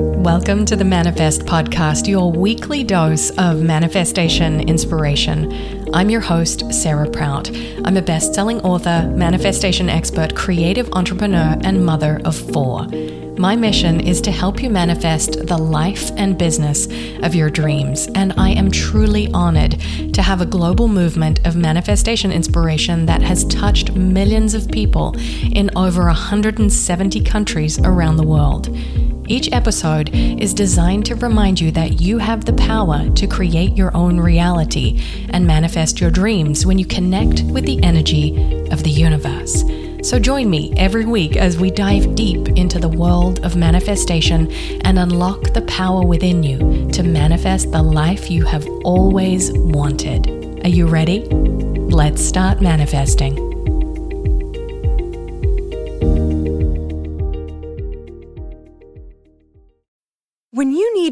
Welcome to the Manifest Podcast, your weekly dose of manifestation inspiration. I'm your host, Sarah Prout. I'm a best selling author, manifestation expert, creative entrepreneur, and mother of four. My mission is to help you manifest the life and business of your dreams, and I am truly honored to have a global movement of manifestation inspiration that has touched millions of people in over 170 countries around the world. Each episode is designed to remind you that you have the power to create your own reality and manifest your dreams when you connect with the energy of the universe. So join me every week as we dive deep into the world of manifestation and unlock the power within you to manifest the life you have always wanted. Are you ready? Let's start manifesting.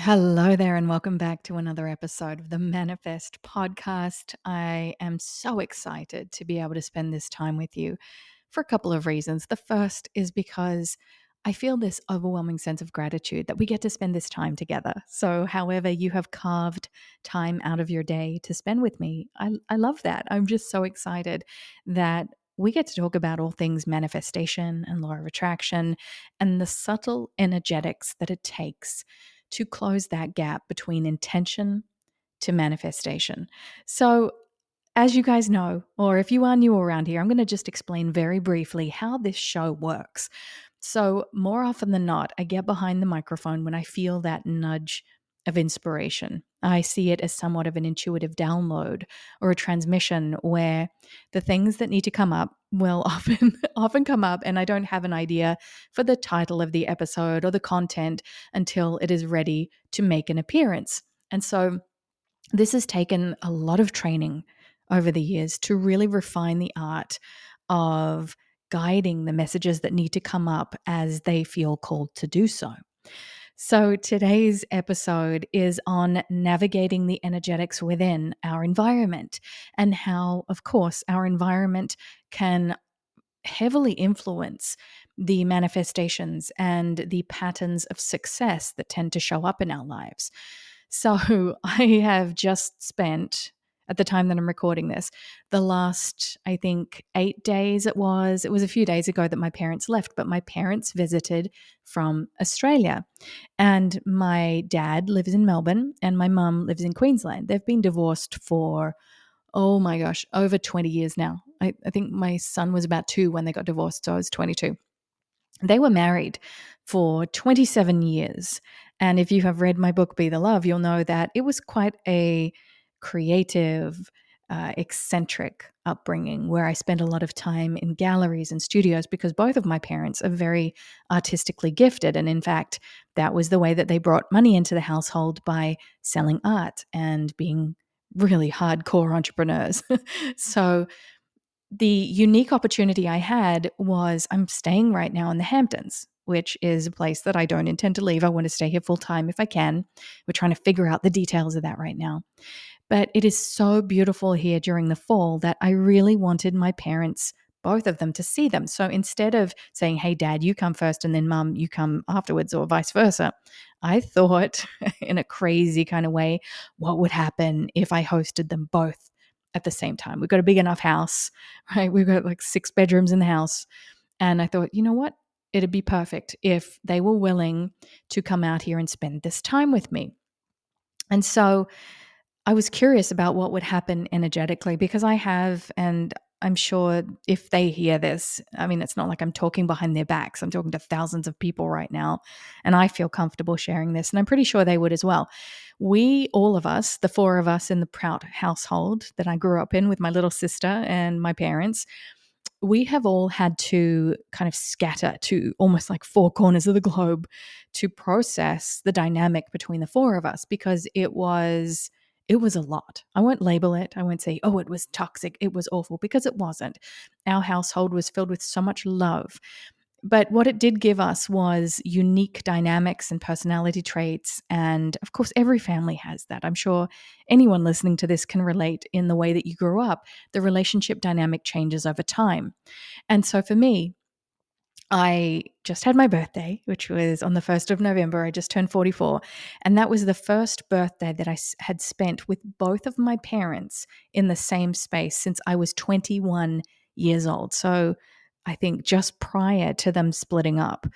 Hello there, and welcome back to another episode of the Manifest podcast. I am so excited to be able to spend this time with you for a couple of reasons. The first is because I feel this overwhelming sense of gratitude that we get to spend this time together. So, however, you have carved time out of your day to spend with me, I, I love that. I'm just so excited that we get to talk about all things manifestation and law of attraction and the subtle energetics that it takes to close that gap between intention to manifestation. So, as you guys know, or if you are new around here, I'm going to just explain very briefly how this show works. So, more often than not, I get behind the microphone when I feel that nudge of inspiration. I see it as somewhat of an intuitive download or a transmission where the things that need to come up will often often come up and I don't have an idea for the title of the episode or the content until it is ready to make an appearance. And so this has taken a lot of training over the years to really refine the art of guiding the messages that need to come up as they feel called to do so. So, today's episode is on navigating the energetics within our environment and how, of course, our environment can heavily influence the manifestations and the patterns of success that tend to show up in our lives. So, I have just spent at the time that I'm recording this. The last, I think, eight days it was, it was a few days ago that my parents left, but my parents visited from Australia. And my dad lives in Melbourne and my mum lives in Queensland. They've been divorced for, oh my gosh, over 20 years now. I, I think my son was about two when they got divorced, so I was 22. They were married for 27 years. And if you have read my book, Be the Love, you'll know that it was quite a creative, uh, eccentric upbringing where I spent a lot of time in galleries and studios because both of my parents are very artistically gifted. And in fact, that was the way that they brought money into the household by selling art and being really hardcore entrepreneurs. so, the unique opportunity I had was I'm staying right now in the Hamptons, which is a place that I don't intend to leave. I want to stay here full time if I can. We're trying to figure out the details of that right now. But it is so beautiful here during the fall that I really wanted my parents, both of them, to see them. So instead of saying, hey, dad, you come first and then mum, you come afterwards, or vice versa, I thought in a crazy kind of way, what would happen if I hosted them both at the same time? We've got a big enough house, right? We've got like six bedrooms in the house. And I thought, you know what? It'd be perfect if they were willing to come out here and spend this time with me. And so I was curious about what would happen energetically because I have, and I'm sure if they hear this, I mean, it's not like I'm talking behind their backs. I'm talking to thousands of people right now, and I feel comfortable sharing this, and I'm pretty sure they would as well. We, all of us, the four of us in the Prout household that I grew up in with my little sister and my parents, we have all had to kind of scatter to almost like four corners of the globe to process the dynamic between the four of us because it was it was a lot. I won't label it. I won't say, oh, it was toxic. It was awful because it wasn't. Our household was filled with so much love. But what it did give us was unique dynamics and personality traits. And of course, every family has that. I'm sure anyone listening to this can relate in the way that you grew up. The relationship dynamic changes over time. And so for me, I just had my birthday, which was on the 1st of November. I just turned 44. And that was the first birthday that I had spent with both of my parents in the same space since I was 21 years old. So I think just prior to them splitting up.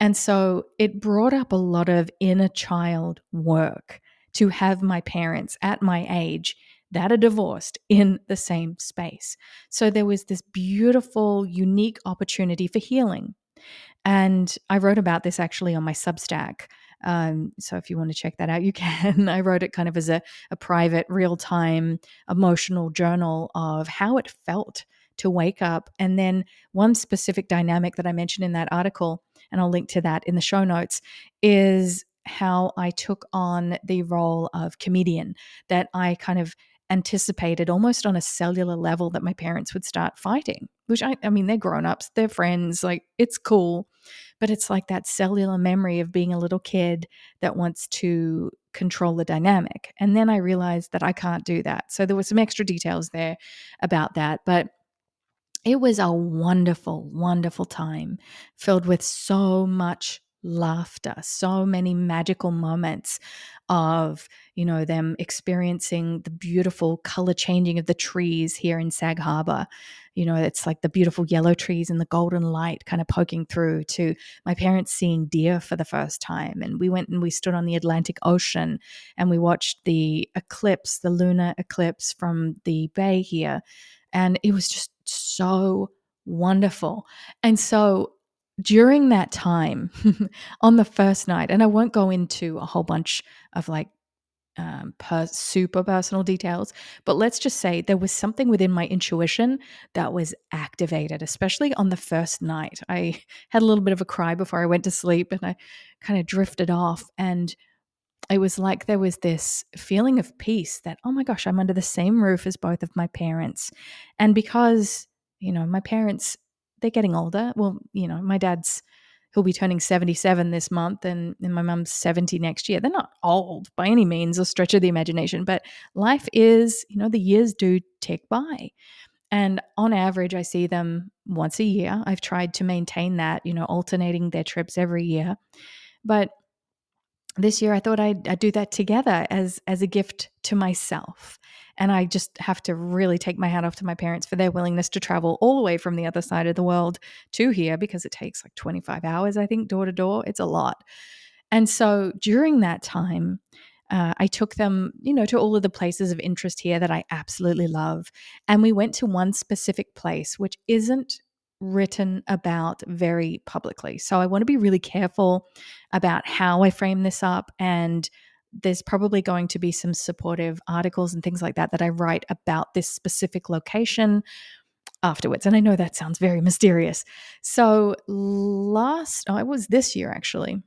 And so it brought up a lot of inner child work to have my parents at my age that are divorced in the same space. So there was this beautiful, unique opportunity for healing. And I wrote about this actually on my Substack. Um, so if you want to check that out, you can. I wrote it kind of as a, a private, real time emotional journal of how it felt to wake up. And then one specific dynamic that I mentioned in that article, and I'll link to that in the show notes, is how I took on the role of comedian, that I kind of anticipated almost on a cellular level that my parents would start fighting, which I, I mean, they're grown ups, they're friends, like it's cool. But it's like that cellular memory of being a little kid that wants to control the dynamic. And then I realized that I can't do that. So there were some extra details there about that. But it was a wonderful, wonderful time filled with so much laughter, so many magical moments of, you know, them experiencing the beautiful color changing of the trees here in Sag Harbor. You know, it's like the beautiful yellow trees and the golden light kind of poking through to my parents seeing deer for the first time. And we went and we stood on the Atlantic Ocean and we watched the eclipse, the lunar eclipse from the bay here. And it was just so wonderful. And so during that time on the first night, and I won't go into a whole bunch of like um, per- super personal details, but let's just say there was something within my intuition that was activated, especially on the first night. I had a little bit of a cry before I went to sleep and I kind of drifted off. And it was like there was this feeling of peace that, oh my gosh, I'm under the same roof as both of my parents. And because, you know, my parents they're getting older. Well, you know, my dad's he'll be turning 77 this month and, and my mum's 70 next year. They're not old by any means or stretch of the imagination, but life is, you know, the years do tick by. And on average, I see them once a year. I've tried to maintain that, you know, alternating their trips every year. But this year I thought I'd, I'd, do that together as as a gift to myself. And I just have to really take my hat off to my parents for their willingness to travel all the way from the other side of the world to here because it takes like 25 hours, I think, door to door. It's a lot. And so during that time, uh, I took them, you know, to all of the places of interest here that I absolutely love. And we went to one specific place, which isn't written about very publicly. So I want to be really careful about how I frame this up. And there's probably going to be some supportive articles and things like that that I write about this specific location afterwards. And I know that sounds very mysterious. So last, oh, it was this year actually.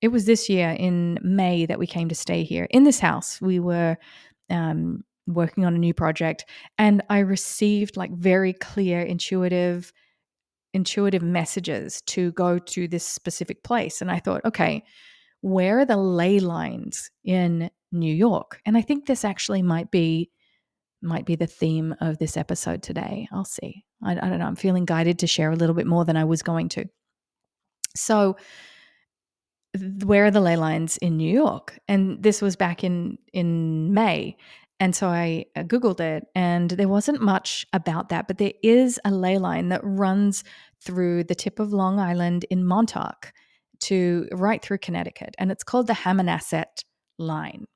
It was this year in May that we came to stay here in this house. We were um, working on a new project, and I received like very clear, intuitive intuitive messages to go to this specific place. And I thought, okay, where are the ley lines in New York? And I think this actually might be might be the theme of this episode today. I'll see. I, I don't know. I'm feeling guided to share a little bit more than I was going to. So, where are the ley lines in New York? And this was back in in May, and so I Googled it, and there wasn't much about that, but there is a ley line that runs through the tip of Long Island in Montauk to right through Connecticut, and it's called the Hammonasset line.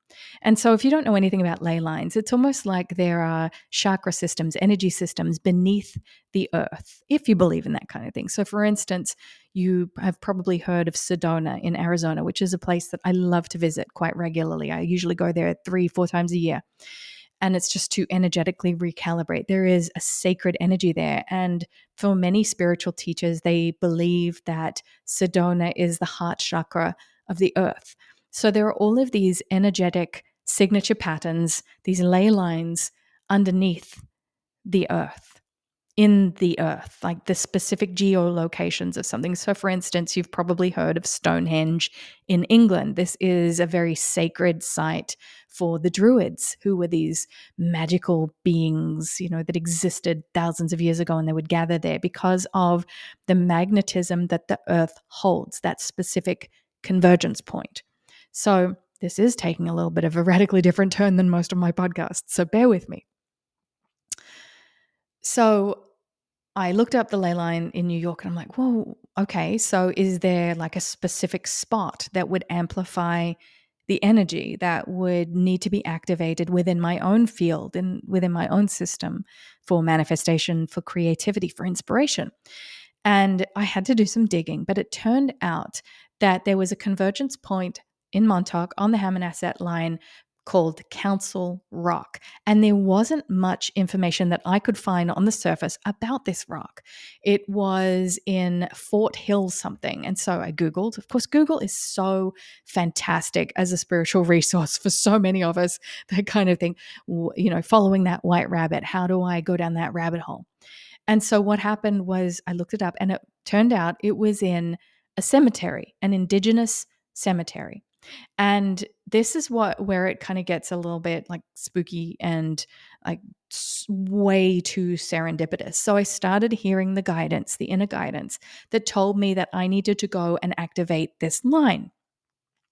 And so, if you don't know anything about ley lines, it's almost like there are chakra systems, energy systems beneath the earth, if you believe in that kind of thing. So, for instance, you have probably heard of Sedona in Arizona, which is a place that I love to visit quite regularly. I usually go there three, four times a year. And it's just to energetically recalibrate. There is a sacred energy there. And for many spiritual teachers, they believe that Sedona is the heart chakra of the earth. So there are all of these energetic signature patterns, these ley lines underneath the earth in the earth, like the specific geolocations of something. So, for instance, you've probably heard of Stonehenge in England. This is a very sacred site for the Druids, who were these magical beings, you know, that existed thousands of years ago, and they would gather there because of the magnetism that the earth holds, that specific convergence point. So, this is taking a little bit of a radically different turn than most of my podcasts. So, bear with me. So I looked up the ley line in New York and I'm like, whoa, okay. So is there like a specific spot that would amplify the energy that would need to be activated within my own field and within my own system for manifestation, for creativity, for inspiration? And I had to do some digging, but it turned out that there was a convergence point in Montauk on the Hammonasset line called Council Rock. And there wasn't much information that I could find on the surface about this rock. It was in Fort Hill something. And so I Googled. Of course, Google is so fantastic as a spiritual resource for so many of us that kind of thing, you know, following that white rabbit. How do I go down that rabbit hole? And so what happened was I looked it up and it turned out it was in a cemetery, an indigenous cemetery. And this is what where it kind of gets a little bit like spooky and like way too serendipitous. So I started hearing the guidance, the inner guidance that told me that I needed to go and activate this line.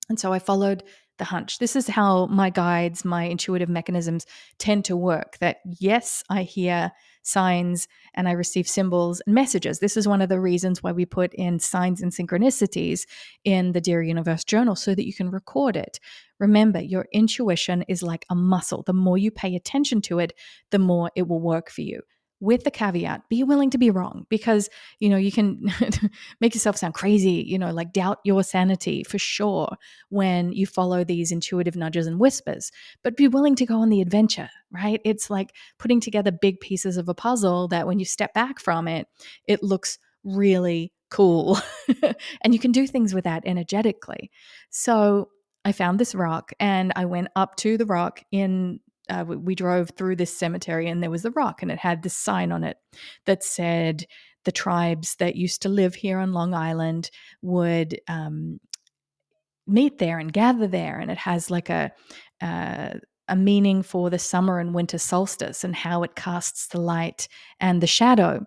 And so I followed the hunch. This is how my guides, my intuitive mechanisms tend to work. That yes, I hear signs and I receive symbols and messages. This is one of the reasons why we put in signs and synchronicities in the Dear Universe Journal so that you can record it. Remember, your intuition is like a muscle. The more you pay attention to it, the more it will work for you with the caveat be willing to be wrong because you know you can make yourself sound crazy you know like doubt your sanity for sure when you follow these intuitive nudges and whispers but be willing to go on the adventure right? It's like putting together big pieces of a puzzle that when you step back from it it looks really cool and you can do things with that energetically. So I found this rock and I went up to the rock in uh, we, drove through this cemetery and there was a rock and it had this sign on it that said the tribes that used to live here on Long Island would um, meet there and gather there, and it has like a uh, a meaning for the summer and winter solstice and how it casts the light and the shadow.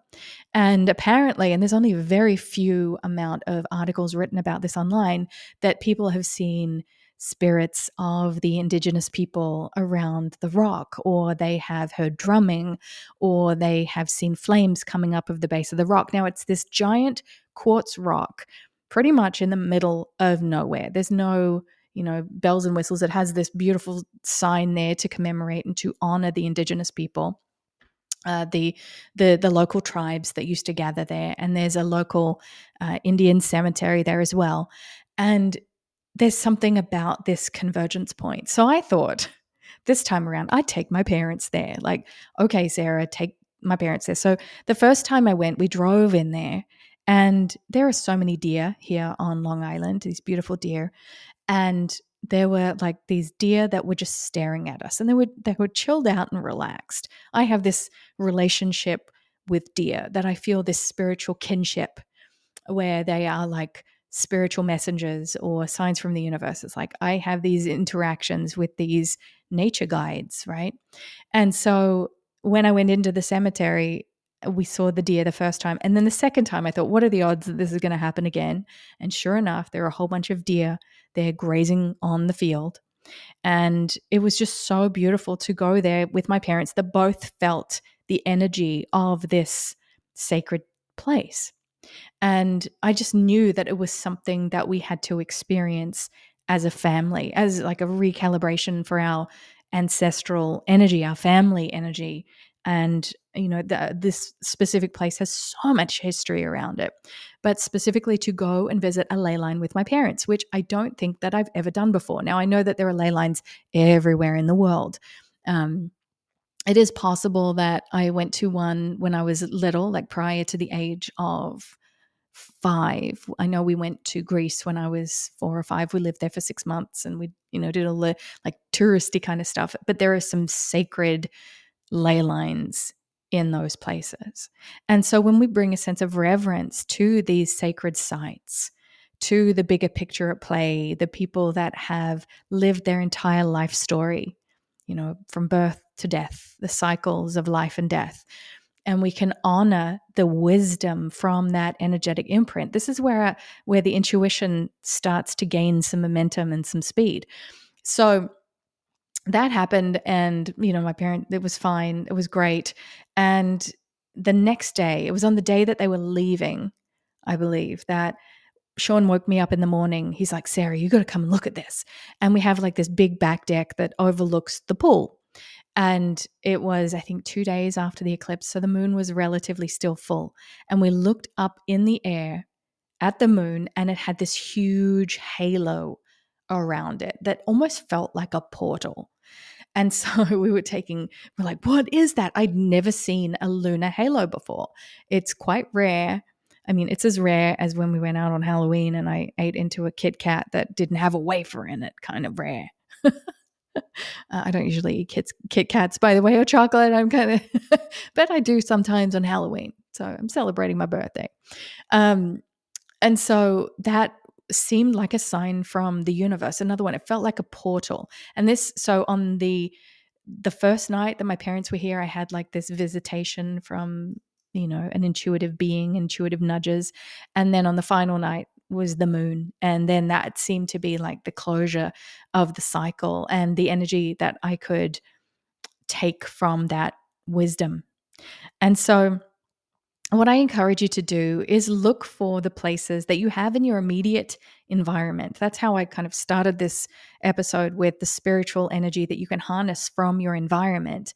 And apparently, and there's only a very few amount of articles written about this online, that people have seen spirits of the indigenous people around the rock, or they have heard drumming, or they have seen flames coming up of the base of the rock. Now, it's this giant quartz rock pretty much in the middle of nowhere. There's no you know bells and whistles it has this beautiful sign there to commemorate and to honor the indigenous people uh, the the the local tribes that used to gather there, and there's a local uh, Indian cemetery there as well. And there's something about this convergence point. So I thought this time around, I'd take my parents there. Like, okay, Sarah, take my parents there. So the first time I went, we drove in there, and there are so many deer here on Long Island, these beautiful deer. And there were like these deer that were just staring at us and they were they were chilled out and relaxed. I have this relationship with deer that I feel this spiritual kinship where they are like spiritual messengers or signs from the universe. It's like I have these interactions with these nature guides, right? And so when I went into the cemetery, we saw the deer the first time. And then the second time, I thought, what are the odds that this is going to happen again? And sure enough, there are a whole bunch of deer there grazing on the field. And it was just so beautiful to go there with my parents that both felt the energy of this sacred place. And I just knew that it was something that we had to experience as a family, as like a recalibration for our ancestral energy, our family energy. And, you know, the, this specific place has so much history around it. But specifically to go and visit a ley line with my parents, which I don't think that I've ever done before. Now, I know that there are ley lines everywhere in the world. Um, it is possible that I went to one when I was little, like prior to the age of five. I know we went to Greece when I was four or five. We lived there for six months and we, you know, did all the like touristy kind of stuff. But there are some sacred ley lines in those places. And so when we bring a sense of reverence to these sacred sites, to the bigger picture at play, the people that have lived their entire life story, you know, from birth to death, the cycles of life and death. And we can honor the wisdom from that energetic imprint. This is where where the intuition starts to gain some momentum and some speed. So that happened, and you know, my parent it was fine, it was great. And the next day, it was on the day that they were leaving, I believe, that Sean woke me up in the morning. He's like, Sarah, you got to come and look at this. And we have like this big back deck that overlooks the pool. And it was, I think, two days after the eclipse. So the moon was relatively still full. And we looked up in the air at the moon, and it had this huge halo around it that almost felt like a portal. And so we were taking, we're like, what is that? I'd never seen a lunar halo before. It's quite rare. I mean, it's as rare as when we went out on Halloween and I ate into a Kit Kat that didn't have a wafer in it, kind of rare. uh, I don't usually eat Kit, Kit Kats, by the way, or chocolate. I'm kind of, but I do sometimes on Halloween. So I'm celebrating my birthday. Um, and so that seemed like a sign from the universe. Another one, it felt like a portal. And this, so on the, the first night that my parents were here, I had like this visitation from you know, an intuitive being, intuitive nudges. And then on the final night was the moon. And then that seemed to be like the closure of the cycle and the energy that I could take from that wisdom. And so, what I encourage you to do is look for the places that you have in your immediate environment. That's how I kind of started this episode with the spiritual energy that you can harness from your environment.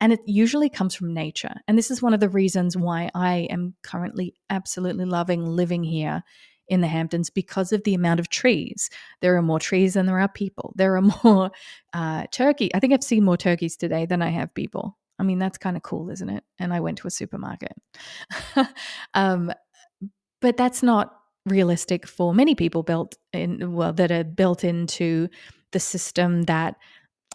And it usually comes from nature. And this is one of the reasons why I am currently absolutely loving living here in the Hamptons because of the amount of trees. There are more trees than there are people. There are more uh, turkey. I think I've seen more turkeys today than I have people. I mean, that's kind of cool, isn't it? And I went to a supermarket. um, but that's not realistic for many people built in, well, that are built into the system that,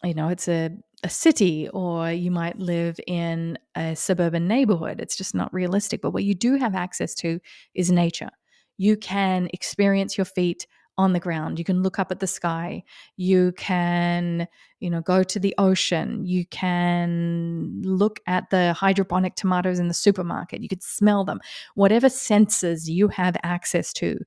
you know, it's a a city or you might live in a suburban neighborhood. It's just not realistic. But what you do have access to is nature. You can experience your feet on the ground. You can look up at the sky. You can, you know, go to the ocean. You can look at the hydroponic tomatoes in the supermarket. You could smell them. Whatever senses you have access to,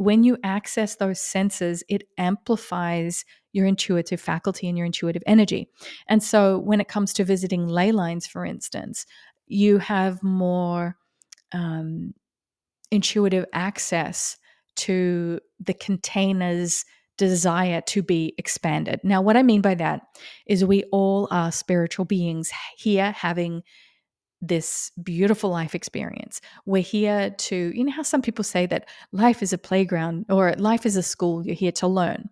when you access those senses, it amplifies your intuitive faculty and your intuitive energy. And so when it comes to visiting ley lines, for instance, you have more um, intuitive access to the container's desire to be expanded. Now, what I mean by that is we all are spiritual beings here having this beautiful life experience. We're here to, you know, how some people say that life is a playground or life is a school, you're here to learn.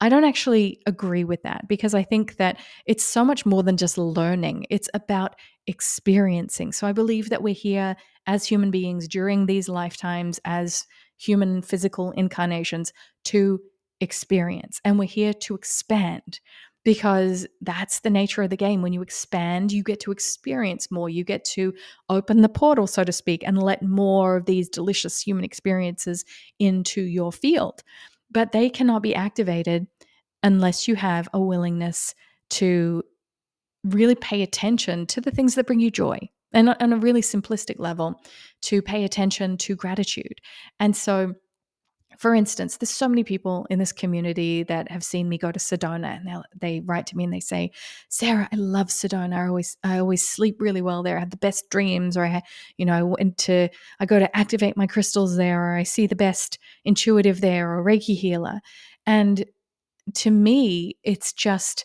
I don't actually agree with that because I think that it's so much more than just learning, it's about experiencing. So I believe that we're here as human beings during these lifetimes, as human physical incarnations, to experience. And we're here to expand because that's the nature of the game. When you expand, you get to experience more. You get to open the portal, so to speak, and let more of these delicious human experiences into your field. But they cannot be activated unless you have a willingness to really pay attention to the things that bring you joy and on a really simplistic level to pay attention to gratitude. And so for instance, there's so many people in this community that have seen me go to Sedona, and they write to me and they say, "Sarah, I love Sedona. I always, I always sleep really well there. I have the best dreams, or I, you know, I went to, I go to activate my crystals there, or I see the best intuitive there, or Reiki healer." And to me, it's just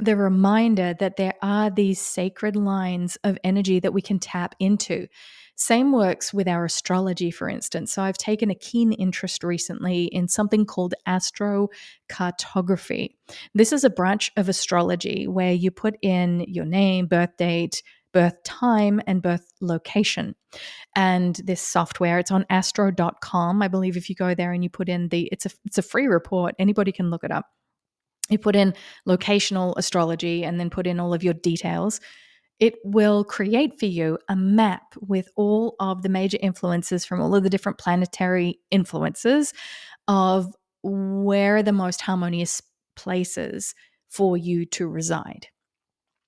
the reminder that there are these sacred lines of energy that we can tap into. Same works with our astrology, for instance. So I've taken a keen interest recently in something called astrocartography. This is a branch of astrology where you put in your name, birth date, birth time, and birth location. And this software, it's on astro.com. I believe if you go there and you put in the, it's a, it's a free report, anybody can look it up you put in locational astrology and then put in all of your details, it will create for you a map with all of the major influences from all of the different planetary influences of where are the most harmonious places for you to reside.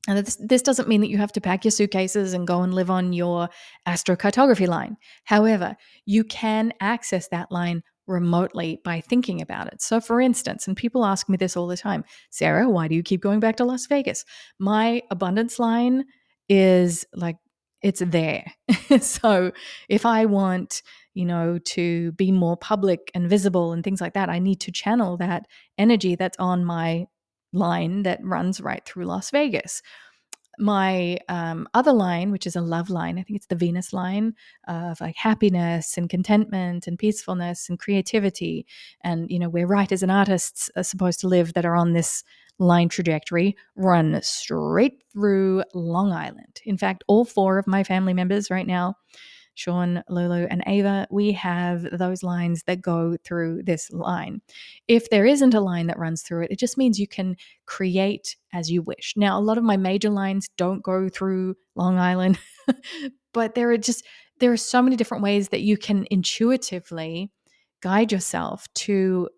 And this, this doesn't mean that you have to pack your suitcases and go and live on your astrocartography line. However, you can access that line remotely by thinking about it. So, for instance, and people ask me this all the time Sarah, why do you keep going back to Las Vegas? My abundance line is like, it's there. so, if I want, you know, to be more public and visible and things like that, I need to channel that energy that's on my line that runs right through Las Vegas my um, other line, which is a love line, I think it's the Venus line of like happiness and contentment and peacefulness and creativity, and you know where writers and artists are supposed to live that are on this line trajectory, run straight through Long Island. In fact, all four of my family members right now Sean, Lulu, and Ava, we have those lines that go through this line. If there isn't a line that runs through it, it just means you can create as you wish. Now, a lot of my major lines don't go through Long Island, but there are just there are so many different ways that you can intuitively guide yourself to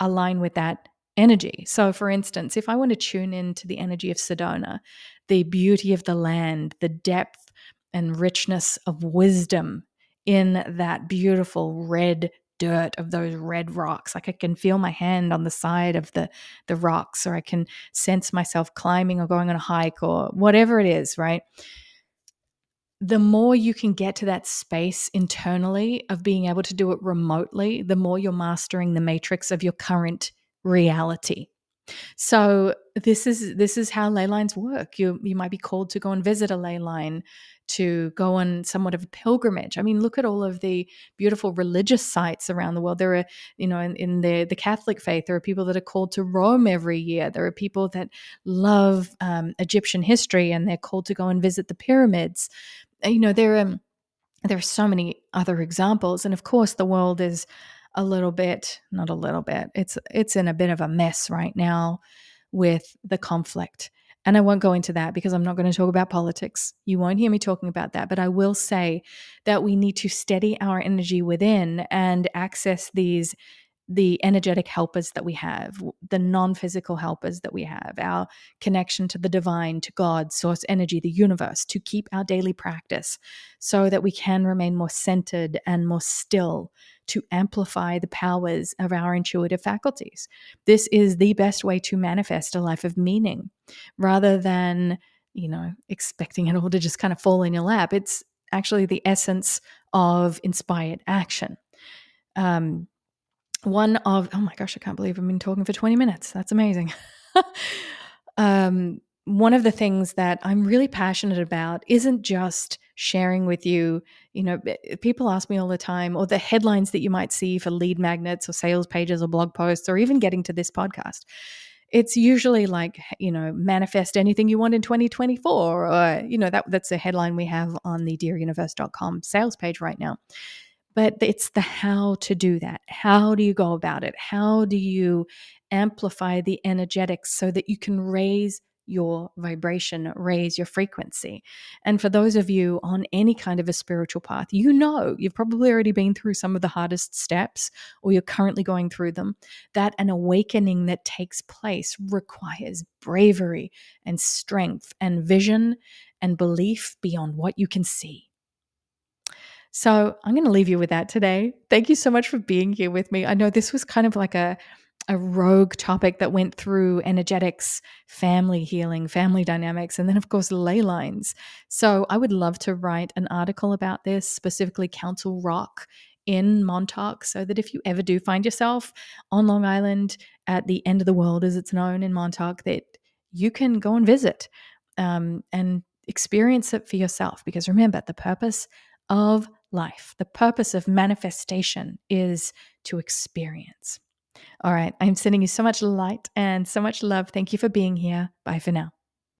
align with that energy. So, for instance, if I want to tune into the energy of Sedona, the beauty of the land, the depth and richness of wisdom in that beautiful red dirt of those red rocks. Like i can feel my hand on the side of the the rocks or i can sense myself climbing or going on a hike or whatever it is right? The more you can get to that space internally of being able to do it remotely the more you're mastering the matrix of your current reality. So this is this is how ley lines work. You you might be called to go and visit a ley line, to go on somewhat of a pilgrimage. I mean, look at all of the beautiful religious sites around the world. There are, you know, in, in the the Catholic faith, there are people that are called to Rome every year. There are people that love um, Egyptian history and they're called to go and visit the pyramids. You know, there are there are so many other examples, and of course, the world is a little bit, not a little bit. It's it's in a bit of a mess right now with the conflict. And I won't go into that because I'm not going to talk about politics. You won't hear me talking about that, but I will say that we need to steady our energy within and access these the energetic helpers that we have, the non physical helpers that we have, our connection to the divine, to God, source energy, the universe, to keep our daily practice so that we can remain more centered and more still to amplify the powers of our intuitive faculties. This is the best way to manifest a life of meaning rather than, you know, expecting it all to just kind of fall in your lap. It's actually the essence of inspired action. Um, one of oh my gosh, I can't believe I've been talking for 20 minutes. That's amazing. um, one of the things that I'm really passionate about isn't just sharing with you, you know, people ask me all the time, or the headlines that you might see for lead magnets or sales pages or blog posts, or even getting to this podcast. It's usually like, you know, manifest anything you want in 2024, or, you know, that, that's a headline we have on the dearuniverse.com sales page right now but it's the how to do that. How do you go about it? How do you amplify the energetics so that you can raise your vibration, raise your frequency. And for those of you on any kind of a spiritual path, you know, you've probably already been through some of the hardest steps or you're currently going through them. That an awakening that takes place requires bravery and strength and vision and belief beyond what you can see. So I'm going to leave you with that today. Thank you so much for being here with me. I know this was kind of like a a rogue topic that went through energetics, family healing, family dynamics, and then, of course, ley lines. So, I would love to write an article about this, specifically Council Rock in Montauk, so that if you ever do find yourself on Long Island at the end of the world, as it's known in Montauk, that you can go and visit um, and experience it for yourself. Because remember, the purpose of life, the purpose of manifestation is to experience. All right. I'm sending you so much light and so much love. Thank you for being here. Bye for now.